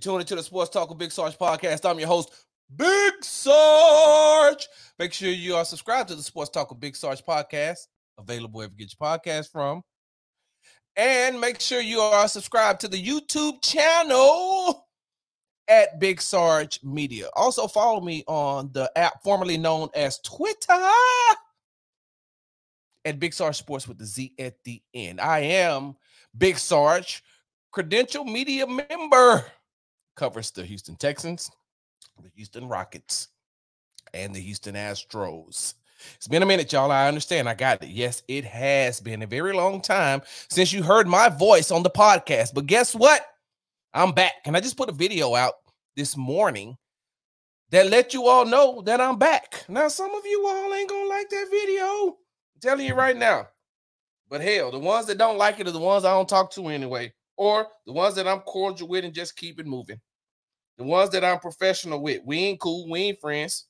going on, y'all? You tuned into the Sports Talk with Big Sarge podcast. I'm your host, Big Sarge. Make sure you are subscribed to the Sports Talk with Big Sarge podcast, available wherever you get your podcast from. And make sure you are subscribed to the YouTube channel at Big Sarge Media. Also, follow me on the app formerly known as Twitter at Big Sarge Sports with the Z at the end. I am Big Sarge, credential media member, covers the Houston Texans, the Houston Rockets, and the Houston Astros. It's been a minute, y'all. I understand. I got it. Yes, it has been a very long time since you heard my voice on the podcast. But guess what? I'm back. And I just put a video out this morning that let you all know that I'm back. Now, some of you all ain't gonna like that video. I'm telling you right now. But hell, the ones that don't like it are the ones I don't talk to anyway, or the ones that I'm cordial with and just keep it moving. The ones that I'm professional with. We ain't cool, we ain't friends.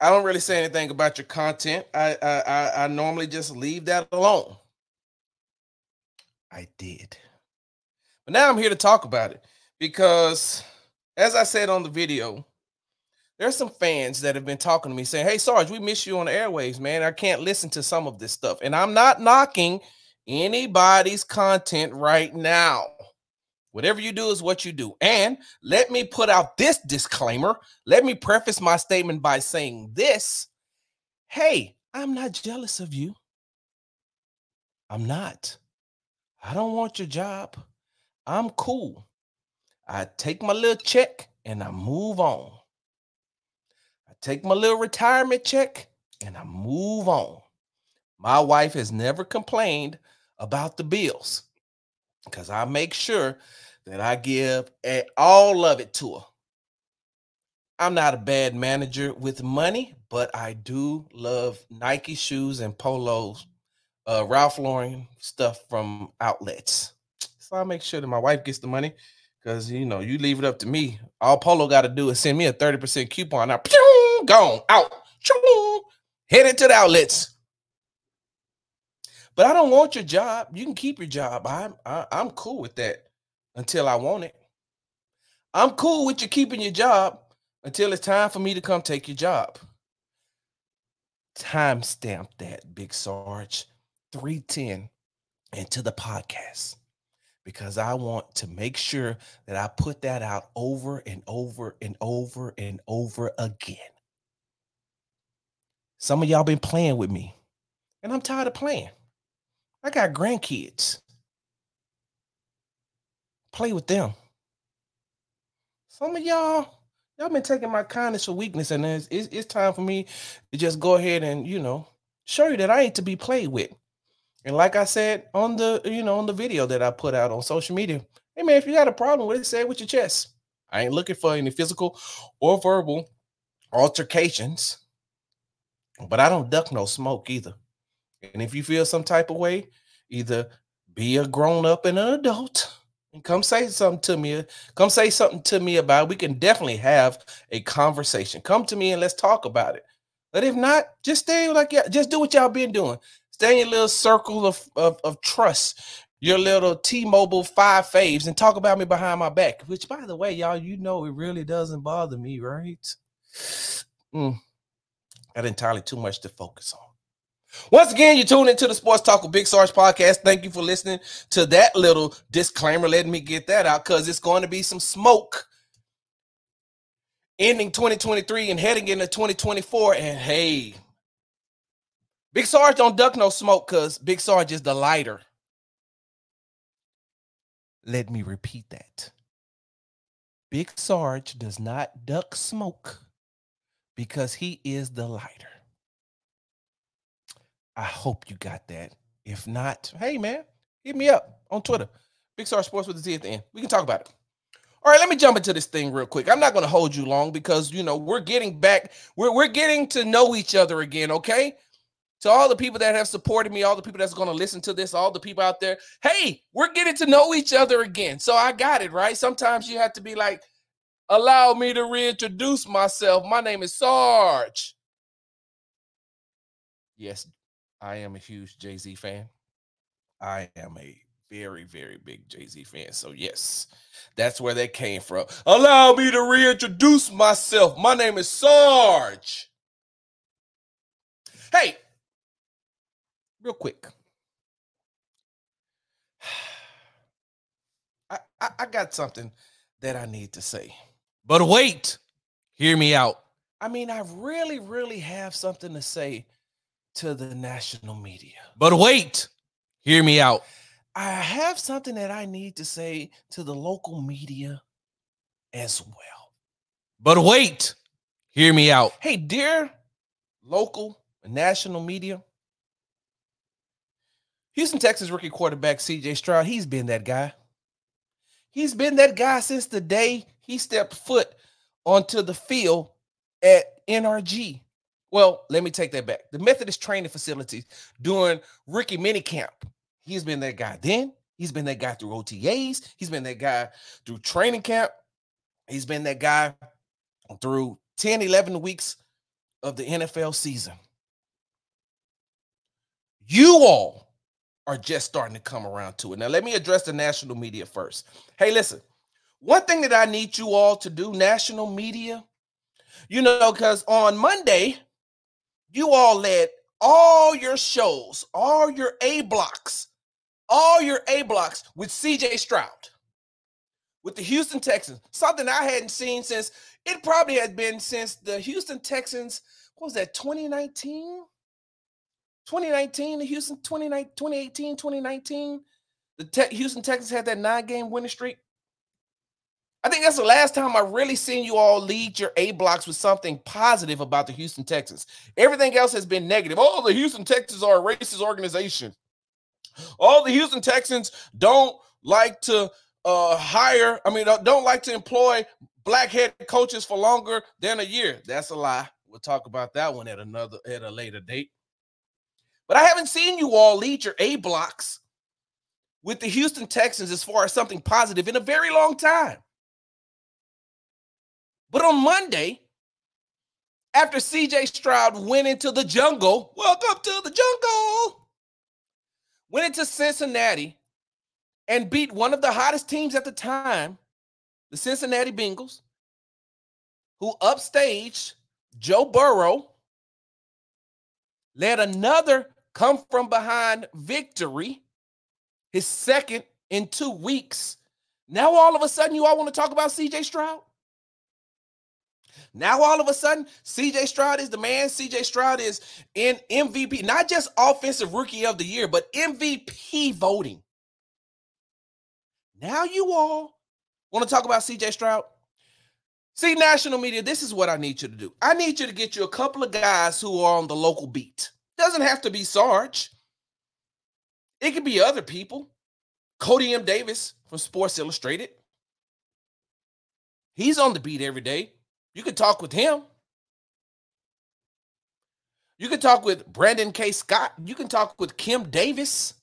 I don't really say anything about your content. I I I, I normally just leave that alone. I did. But now I'm here to talk about it because as I said on the video, there's some fans that have been talking to me saying, Hey, Sarge, we miss you on the airwaves, man. I can't listen to some of this stuff. And I'm not knocking anybody's content right now. Whatever you do is what you do. And let me put out this disclaimer. Let me preface my statement by saying this Hey, I'm not jealous of you. I'm not. I don't want your job. I'm cool. I take my little check and I move on I take my little retirement check, and I move on. My wife has never complained about the bills because I make sure that I give all of it to her. I'm not a bad manager with money, but I do love Nike shoes and polos, uh, Ralph Lauren stuff from outlets. So I make sure that my wife gets the money because you know you leave it up to me. All Polo got to do is send me a 30% coupon. Now, gone out. Headed to the outlets. But I don't want your job. You can keep your job. I'm I, I'm cool with that until I want it. I'm cool with you keeping your job until it's time for me to come take your job. Timestamp that, Big Sarge. 310 into the podcast because I want to make sure that I put that out over and over and over and over again. Some of y'all been playing with me, and I'm tired of playing. I got grandkids. Play with them. Some of y'all, y'all been taking my kindness for weakness, and it's, it's, it's time for me to just go ahead and you know show you that I ain't to be played with. And like I said on the you know on the video that I put out on social media, hey man, if you got a problem with it, say it with your chest. I ain't looking for any physical or verbal altercations. But I don't duck no smoke either. And if you feel some type of way, either be a grown up and an adult come say something to me. Come say something to me about it. We can definitely have a conversation. Come to me and let's talk about it. But if not, just stay like yeah, just do what y'all been doing. Stay in your little circle of, of, of trust, your little T-Mobile five faves, and talk about me behind my back. Which, by the way, y'all, you know it really doesn't bother me, right? Mm. Got entirely too much to focus on. Once again, you tune into the Sports Talk with Big Sarge podcast. Thank you for listening to that little disclaimer. Let me get that out because it's going to be some smoke ending 2023 and heading into 2024. And hey, Big Sarge don't duck no smoke because Big Sarge is the lighter. Let me repeat that. Big Sarge does not duck smoke because he is the lighter. I hope you got that. If not, hey man, hit me up on Twitter. Big Sarge Sports with the Z at the end. We can talk about it. All right, let me jump into this thing real quick. I'm not going to hold you long because you know we're getting back. We're we're getting to know each other again. Okay. To all the people that have supported me, all the people that's going to listen to this, all the people out there, hey, we're getting to know each other again. So I got it right. Sometimes you have to be like, Allow me to reintroduce myself. My name is Sarge. Yes, I am a huge Jay Z fan. I am a very, very big Jay Z fan. So, yes, that's where that came from. Allow me to reintroduce myself. My name is Sarge. Hey, real quick. I, I, I got something that I need to say. But wait, hear me out. I mean, I really, really have something to say to the national media. But wait, hear me out. I have something that I need to say to the local media as well. But wait, hear me out. Hey, dear local national media, Houston Texans rookie quarterback CJ Stroud, he's been that guy. He's been that guy since the day he stepped foot onto the field at NRG. Well, let me take that back. The Methodist training facilities during rookie minicamp. He's been that guy then. He's been that guy through OTAs. He's been that guy through training camp. He's been that guy through 10, 11 weeks of the NFL season. You all are just starting to come around to it. Now, let me address the national media first. Hey, listen, one thing that I need you all to do, national media, you know, because on Monday, you all led all your shows, all your A blocks all your A blocks with CJ Stroud, with the Houston Texans, something I hadn't seen since it probably had been since the Houston Texans, what was that, 2019? 2019, the Houston 2018, 2019, the Te- Houston Texans had that nine game winning streak. I think that's the last time I really seen you all lead your A blocks with something positive about the Houston Texans. Everything else has been negative. Oh, the Houston Texans are a racist organization. All the Houston Texans don't like to uh, hire, I mean, don't like to employ black head coaches for longer than a year. That's a lie. We'll talk about that one at another at a later date. But I haven't seen you all lead your A blocks with the Houston Texans as far as something positive in a very long time. But on Monday, after CJ Stroud went into the jungle, welcome to the jungle went into Cincinnati and beat one of the hottest teams at the time, the Cincinnati Bengals, who upstaged Joe Burrow, led another come from behind victory, his second in two weeks. Now, all of a sudden, you all want to talk about CJ Stroud? Now all of a sudden, CJ Stroud is the man. CJ Stroud is in MVP, not just offensive rookie of the year, but MVP voting. Now you all want to talk about CJ Stroud? See, national media, this is what I need you to do. I need you to get you a couple of guys who are on the local beat. Doesn't have to be Sarge. It could be other people. Coty M. Davis from Sports Illustrated. He's on the beat every day. You could talk with him. You can talk with Brandon K. Scott. You can talk with Kim Davis.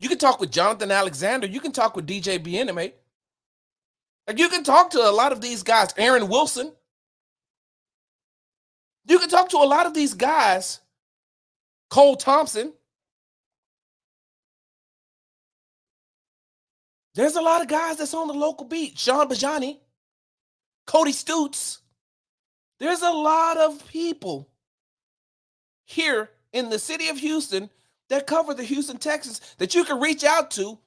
You can talk with Jonathan Alexander. You can talk with DJ B. Bien-Aime. Like you can talk to a lot of these guys, Aaron Wilson. You can talk to a lot of these guys, Cole Thompson. There's a lot of guys that's on the local beat. Sean Bajani, Cody Stoots. There's a lot of people here in the city of Houston that cover the Houston Texans that you can reach out to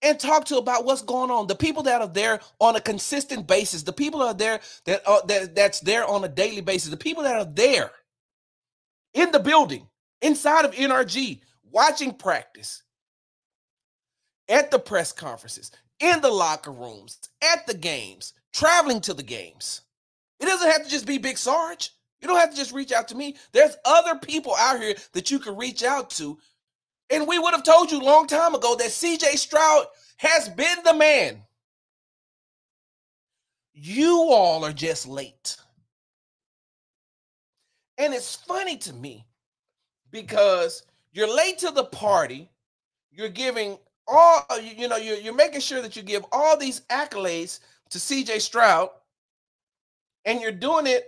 and talk to about what's going on. The people that are there on a consistent basis, the people that are there that are that, that's there on a daily basis, the people that are there in the building, inside of NRG, watching practice, at the press conferences, in the locker rooms, at the games, traveling to the games. It doesn't have to just be Big Sarge. You don't have to just reach out to me. There's other people out here that you can reach out to. And we would have told you long time ago that CJ Stroud has been the man. You all are just late. And it's funny to me because you're late to the party. You're giving all you know you're, you're making sure that you give all these accolades to CJ Stroud and you're doing it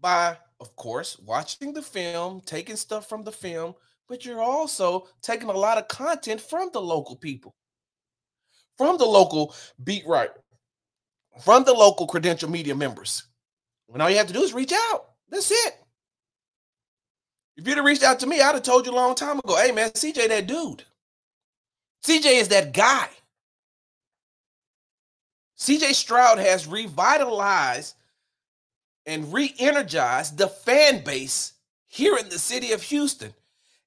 by of course watching the film taking stuff from the film but you're also taking a lot of content from the local people, from the local beat writer, from the local credential media members. When all you have to do is reach out. That's it. If you'd have reached out to me, I'd have told you a long time ago, hey man, CJ, that dude. CJ is that guy. CJ Stroud has revitalized and re energized the fan base here in the city of Houston.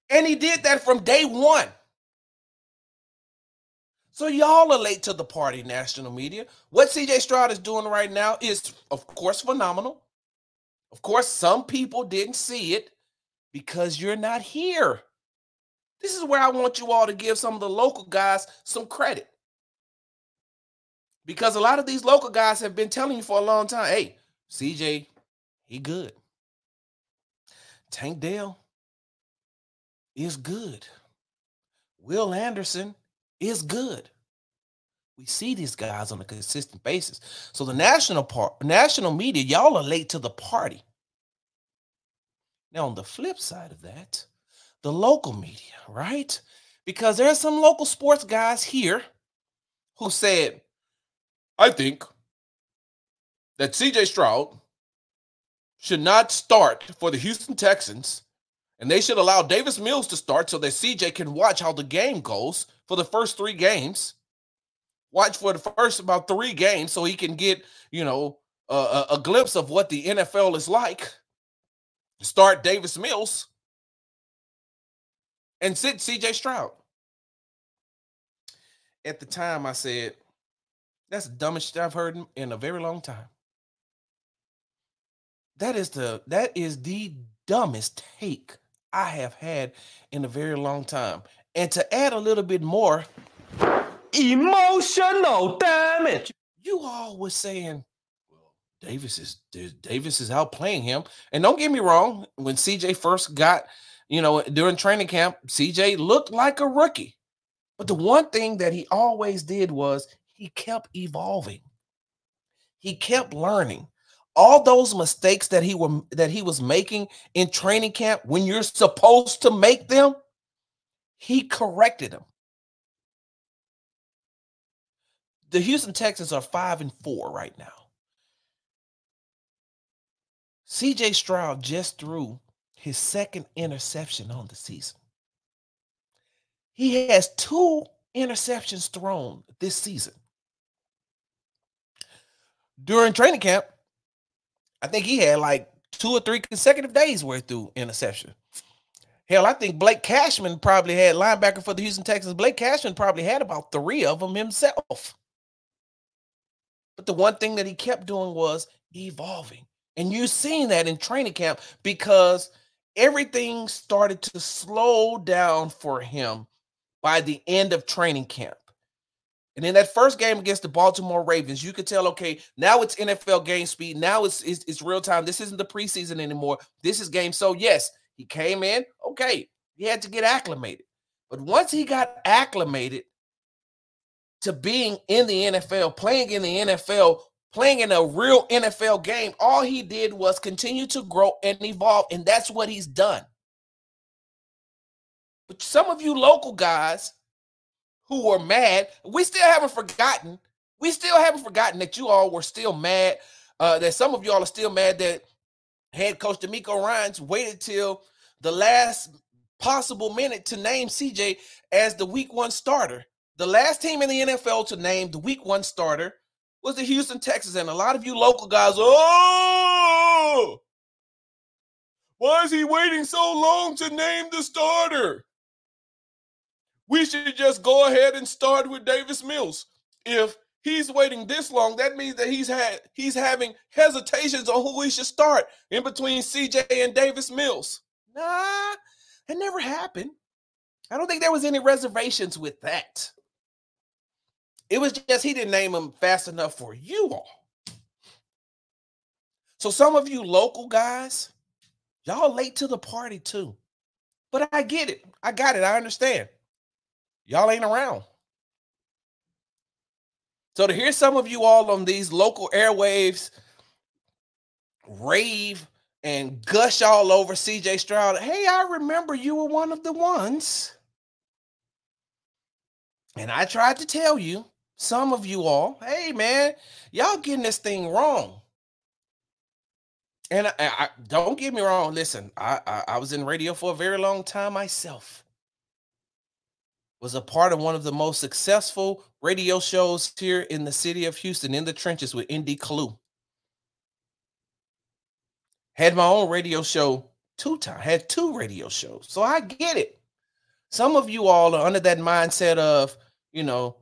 And he did that from day one. So y'all are late to the party, national media. What CJ Stroud is doing right now is, of course, phenomenal. Of course, some people didn't see it because you're not here. This is where I want you all to give some of the local guys some credit. Because a lot of these local guys have been telling you for a long time, hey, CJ, he good. Tank Dell is good. Will Anderson is good. We see these guys on a consistent basis. So the national part, national media, y'all are late to the party. Now, on the flip side of that, the local media, right? Because there are some local sports guys here who said, I think that CJ Stroud should not start for the Houston Texans, and they should allow Davis Mills to start so that CJ can watch how the game goes for the first three games. Watch for the first about three games so he can get, you know, a, a glimpse of what the NFL is like. Start Davis Mills and sit CJ Stroud. At the time, I said, that's the dumbest shit I've heard in a very long time. That is the that is the dumbest take I have had in a very long time. And to add a little bit more, emotional damage. You all were saying, well, Davis is Davis is outplaying him. And don't get me wrong, when CJ first got, you know, during training camp, CJ looked like a rookie. But the one thing that he always did was he kept evolving. He kept learning all those mistakes that he were that he was making in training camp when you're supposed to make them he corrected them the houston texans are five and four right now cj stroud just threw his second interception on the season he has two interceptions thrown this season during training camp I think he had like two or three consecutive days where through interception. Hell, I think Blake Cashman probably had linebacker for the Houston Texans. Blake Cashman probably had about three of them himself. But the one thing that he kept doing was evolving. And you've seen that in training camp because everything started to slow down for him by the end of training camp. And in that first game against the Baltimore Ravens, you could tell, okay, now it's NFL game speed. Now it's, it's, it's real time. This isn't the preseason anymore. This is game. So yes, he came in. Okay, he had to get acclimated. But once he got acclimated to being in the NFL, playing in the NFL, playing in a real NFL game, all he did was continue to grow and evolve, and that's what he's done. But some of you local guys who were mad. We still haven't forgotten. We still haven't forgotten that you all were still mad. Uh, that some of y'all are still mad that head coach DeMeco Ryans waited till the last possible minute to name CJ as the week one starter. The last team in the NFL to name the week one starter was the Houston Texans. And a lot of you local guys, oh, why is he waiting so long to name the starter? we should just go ahead and start with Davis Mills. If he's waiting this long, that means that he's had he's having hesitations on who we should start in between CJ and Davis Mills. Nah, it never happened. I don't think there was any reservations with that. It was just he didn't name him fast enough for you all. So some of you local guys, y'all late to the party too. But I get it. I got it. I understand. Y'all ain't around. So to hear some of you all on these local airwaves rave and gush all over CJ Stroud. Hey, I remember you were one of the ones. And I tried to tell you, some of you all, hey man, y'all getting this thing wrong. And I, I, don't get me wrong. Listen, I, I I was in radio for a very long time myself. Was a part of one of the most successful radio shows here in the city of Houston, in the trenches with Indy Clue. Had my own radio show two times. Had two radio shows, so I get it. Some of you all are under that mindset of, you know,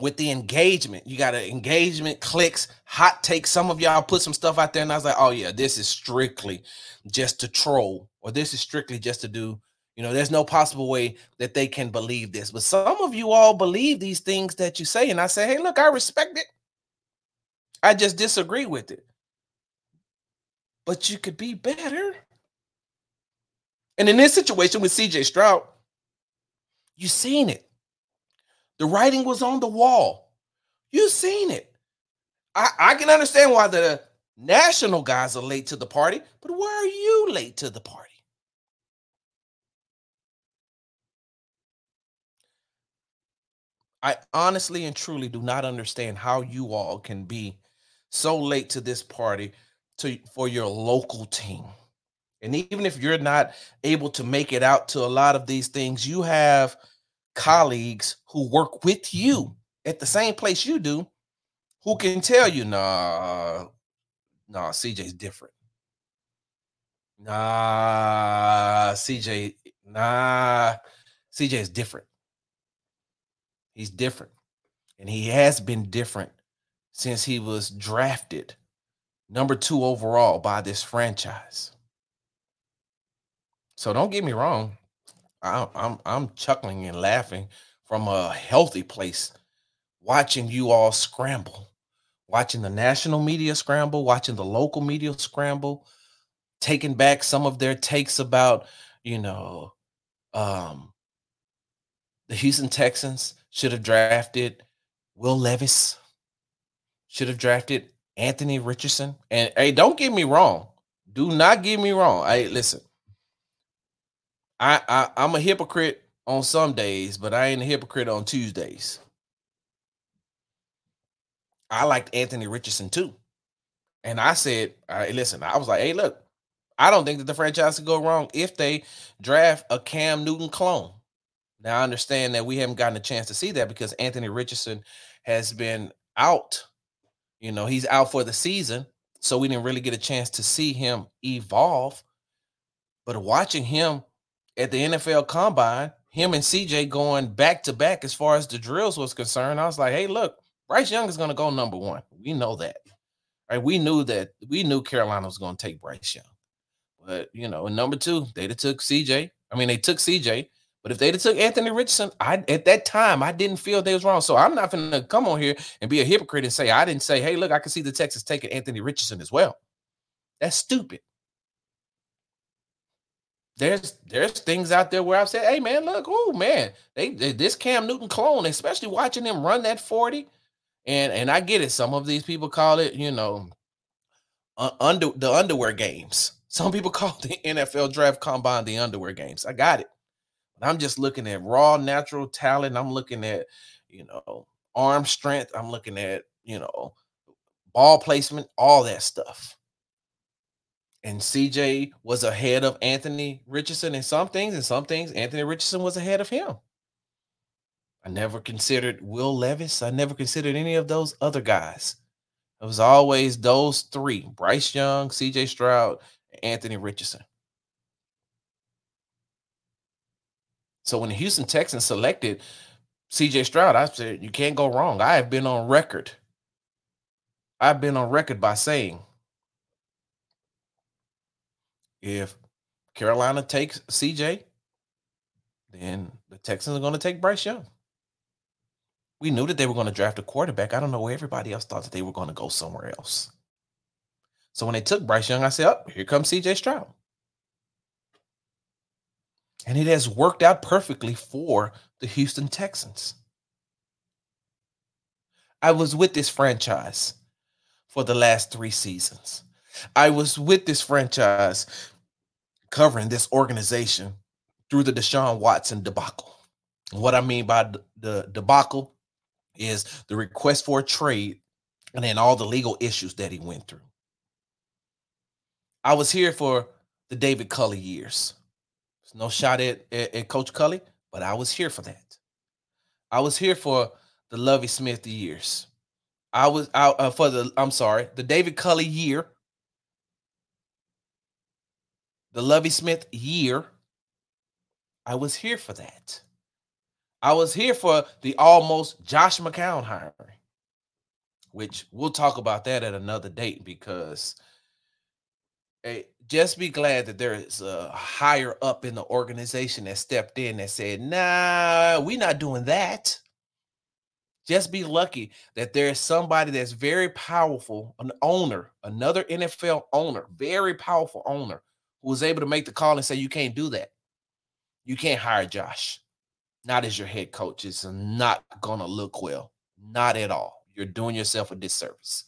with the engagement. You got to engagement clicks, hot takes. Some of y'all put some stuff out there, and I was like, oh yeah, this is strictly just to troll, or this is strictly just to do. You know, there's no possible way that they can believe this. But some of you all believe these things that you say, and I say, hey, look, I respect it. I just disagree with it. But you could be better. And in this situation with CJ Stroud, you've seen it. The writing was on the wall. You've seen it. I, I can understand why the national guys are late to the party, but why are you late to the party? I honestly and truly do not understand how you all can be so late to this party to for your local team. And even if you're not able to make it out to a lot of these things, you have colleagues who work with you mm-hmm. at the same place you do who can tell you, nah, nah, CJ's different. Nah, CJ, nah, CJ is different. He's different. And he has been different since he was drafted number two overall by this franchise. So don't get me wrong. I'm I'm chuckling and laughing from a healthy place, watching you all scramble, watching the national media scramble, watching the local media scramble, taking back some of their takes about, you know, um, the Houston Texans should have drafted Will Levis, should have drafted Anthony Richardson. And hey, don't get me wrong. Do not get me wrong. Hey, listen, I, I I'm a hypocrite on some days, but I ain't a hypocrite on Tuesdays. I liked Anthony Richardson too. And I said, right, listen, I was like, hey, look, I don't think that the franchise could go wrong if they draft a Cam Newton clone. Now I understand that we haven't gotten a chance to see that because Anthony Richardson has been out. You know, he's out for the season. So we didn't really get a chance to see him evolve. But watching him at the NFL Combine, him and CJ going back to back as far as the drills was concerned. I was like, hey, look, Bryce Young is going to go number one. We know that. Right? We knew that. We knew Carolina was going to take Bryce Young. But you know, number two, have took CJ. I mean, they took CJ. But if they'd have took Anthony Richardson, I at that time I didn't feel they was wrong. So I'm not gonna come on here and be a hypocrite and say I didn't say, hey, look, I can see the Texans taking Anthony Richardson as well. That's stupid there's there's things out there where I've said, hey man, look, oh man, they, they, this Cam Newton clone, especially watching him run that 40. And and I get it. Some of these people call it, you know, uh, under the underwear games. Some people call the NFL draft combine the underwear games. I got it. But I'm just looking at raw natural talent. I'm looking at, you know, arm strength. I'm looking at, you know, ball placement, all that stuff and CJ was ahead of Anthony Richardson in some things, and some things Anthony Richardson was ahead of him. I never considered Will Levis. I never considered any of those other guys. It was always those three Bryce Young, CJ Stroud, Anthony Richardson. So when the Houston Texans selected CJ Stroud, I said, you can't go wrong. I have been on record. I've been on record by saying if Carolina takes CJ, then the Texans are going to take Bryce Young. We knew that they were going to draft a quarterback. I don't know where everybody else thought that they were going to go somewhere else. So when they took Bryce Young, I said, oh, here comes CJ Stroud. And it has worked out perfectly for the Houston Texans. I was with this franchise for the last three seasons. I was with this franchise covering this organization through the Deshaun Watson debacle. What I mean by the debacle is the request for a trade and then all the legal issues that he went through. I was here for the David Culley years. No shot at, at, at Coach Culley, but I was here for that. I was here for the Lovie Smith years. I was out uh, for the I'm sorry, the David Culley year, the Lovie Smith year. I was here for that. I was here for the almost Josh McCown hiring, which we'll talk about that at another date because hey, just be glad that there is a higher up in the organization that stepped in and said, nah, we're not doing that. Just be lucky that there is somebody that's very powerful, an owner, another NFL owner, very powerful owner, was able to make the call and say, you can't do that. You can't hire Josh not as your head coach. It's not going to look well. Not at all. You're doing yourself a disservice.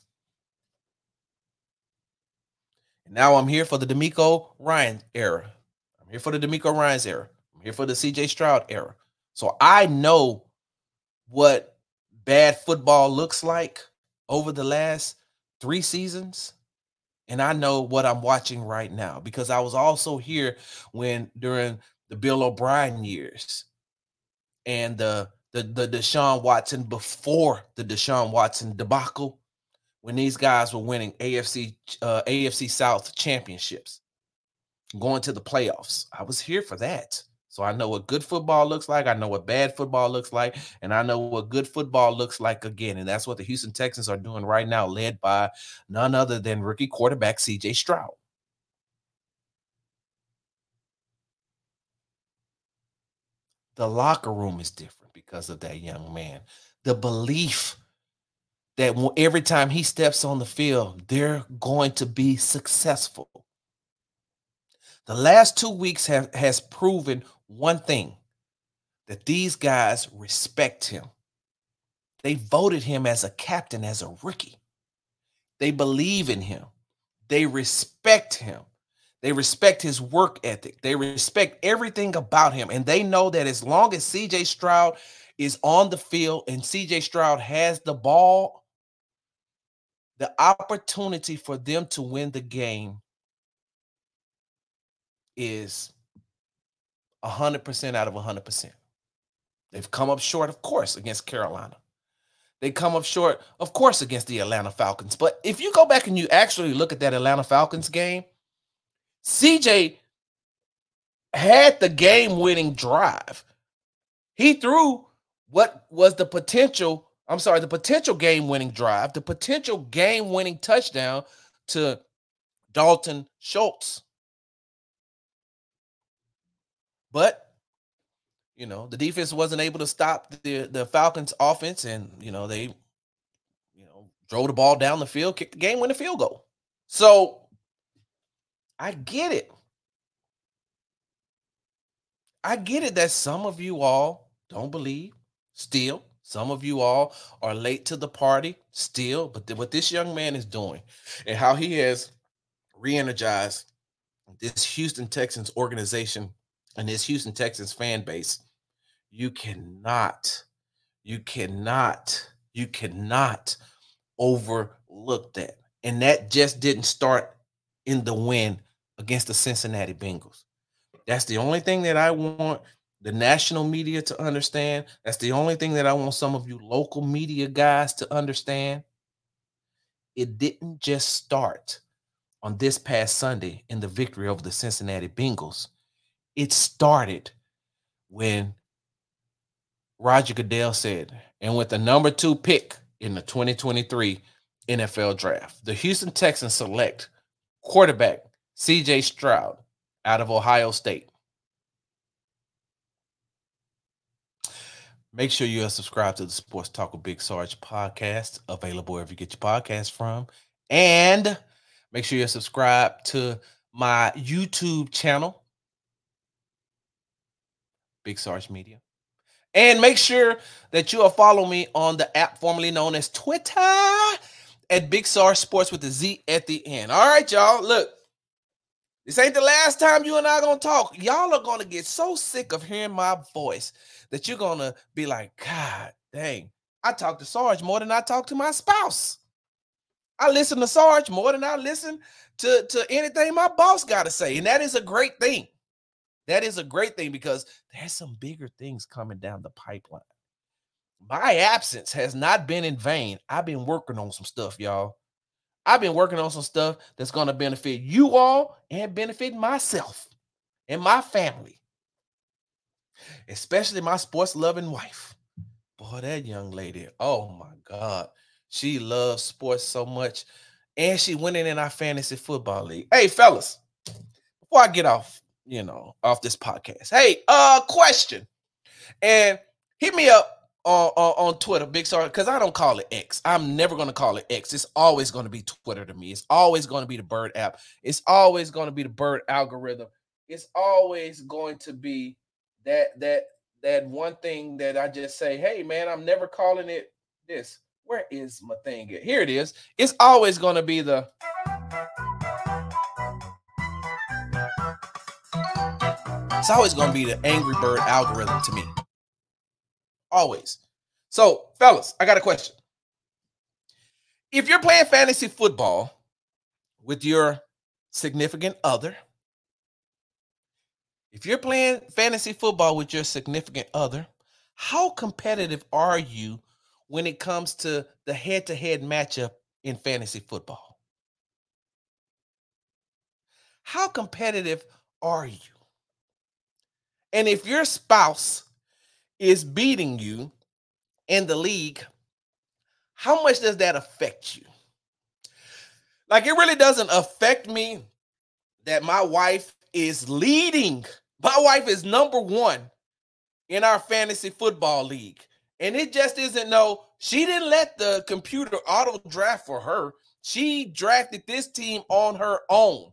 And now I'm here for the DeMeco Ryan era. I'm here for the DeMeco Ryans era. I'm here for the CJ Stroud era. So I know what bad football looks like over the last three seasons. And I know what I'm watching right now because I was also here when during the Bill O'Brien years and the the the Deshaun Watson before the Deshaun Watson debacle when these guys were winning AFC uh, AFC South championships, going to the playoffs. I was here for that. So I know what good football looks like. I know what bad football looks like. And I know what good football looks like again. And that's what the Houston Texans are doing right now, led by none other than rookie quarterback CJ Stroud. The locker room is different because of that young man. The belief that every time he steps on the field, they're going to be successful. The last two weeks have has proven one thing that these guys respect him. They voted him as a captain as a rookie. They believe in him. They respect him. They respect his work ethic. They respect everything about him. And they know that as long as CJ Stroud is on the field and CJ Stroud has the ball, the opportunity for them to win the game is 100% out of 100%. They've come up short, of course, against Carolina. They come up short, of course, against the Atlanta Falcons. But if you go back and you actually look at that Atlanta Falcons game, CJ had the game winning drive. He threw what was the potential, I'm sorry, the potential game winning drive, the potential game winning touchdown to Dalton Schultz. But you know, the defense wasn't able to stop the the Falcons offense and you know, they you know, drove the ball down the field, kicked the game winning field goal. So I get it. I get it that some of you all don't believe still. Some of you all are late to the party still, but th- what this young man is doing and how he has re-energized this Houston Texans organization and this Houston Texans fan base, you cannot, you cannot, you cannot overlook that. And that just didn't start in the win against the Cincinnati Bengals. That's the only thing that I want the national media to understand. That's the only thing that I want some of you local media guys to understand. It didn't just start on this past Sunday in the victory over the Cincinnati Bengals. It started when Roger Goodell said, and with the number two pick in the 2023 NFL draft, the Houston Texans select quarterback CJ Stroud out of Ohio State. Make sure you are subscribed to the Sports Talk with Big Sarge podcast, available wherever you get your podcast from. And make sure you're subscribed to my YouTube channel, Big Sarge Media. And make sure that you are following me on the app formerly known as Twitter at Big Sarge Sports with the Z at the end. All right, y'all. Look, this ain't the last time you and I gonna talk. Y'all are gonna get so sick of hearing my voice that you're gonna be like, God dang, I talk to Sarge more than I talk to my spouse. I listen to Sarge more than I listen to, to anything my boss got to say. And that is a great thing. That is a great thing because there's some bigger things coming down the pipeline. My absence has not been in vain. I've been working on some stuff, y'all. I've been working on some stuff that's going to benefit you all and benefit myself and my family, especially my sports loving wife. Boy, that young lady, oh my God, she loves sports so much. And she winning in our fantasy football league. Hey, fellas, before I get off, you know, off this podcast, hey, uh, question. And hit me up on, on, on Twitter, Big Sorry, because I don't call it X. I'm never going to call it X. It's always going to be Twitter to me. It's always going to be the Bird app. It's always going to be the Bird algorithm. It's always going to be that that that one thing that I just say, hey man, I'm never calling it this. Where is my thing? Here it is. It's always going to be the. It's always going to be the Angry Bird algorithm to me. Always. So, fellas, I got a question. If you're playing fantasy football with your significant other, if you're playing fantasy football with your significant other, how competitive are you when it comes to the head to head matchup in fantasy football? How competitive are you? And if your spouse is beating you in the league, how much does that affect you? Like, it really doesn't affect me that my wife is leading. My wife is number one in our fantasy football league. And it just isn't no, she didn't let the computer auto draft for her. She drafted this team on her own.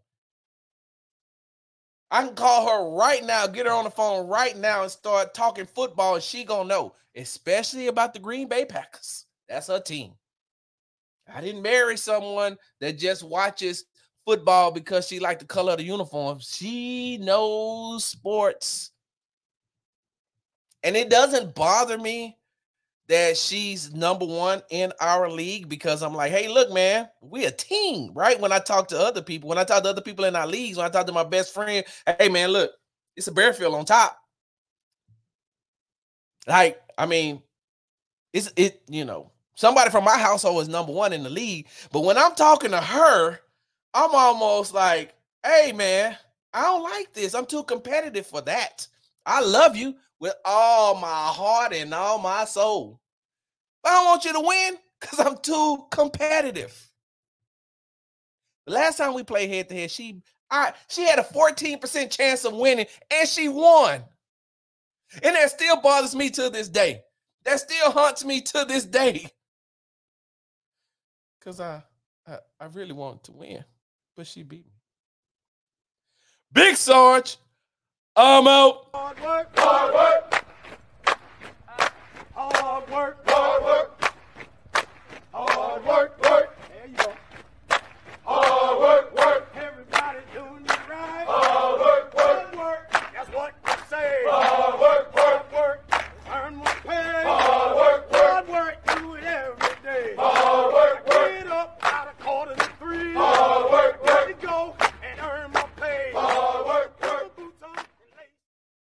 I can call her right now, get her on the phone right now and start talking football, and she gonna know, especially about the Green Bay Packers. That's her team. I didn't marry someone that just watches football because she liked the color of the uniform. She knows sports. And it doesn't bother me that she's number one in our league because I'm like, hey, look, man, we a team, right? When I talk to other people, when I talk to other people in our leagues, when I talk to my best friend, hey, man, look, it's a Bearfield on top. Like, I mean, it's it, you know, somebody from my household is number one in the league. But when I'm talking to her, I'm almost like, hey, man, I don't like this. I'm too competitive for that. I love you, with all my heart and all my soul. But I don't want you to win because I'm too competitive. The last time we played head to head, she I she had a 14% chance of winning and she won. And that still bothers me to this day. That still haunts me to this day. Cause I I, I really wanted to win, but she beat me. Big Sarge, I'm out. Hard work. Hard work. Hard work. Hard work. Hard work.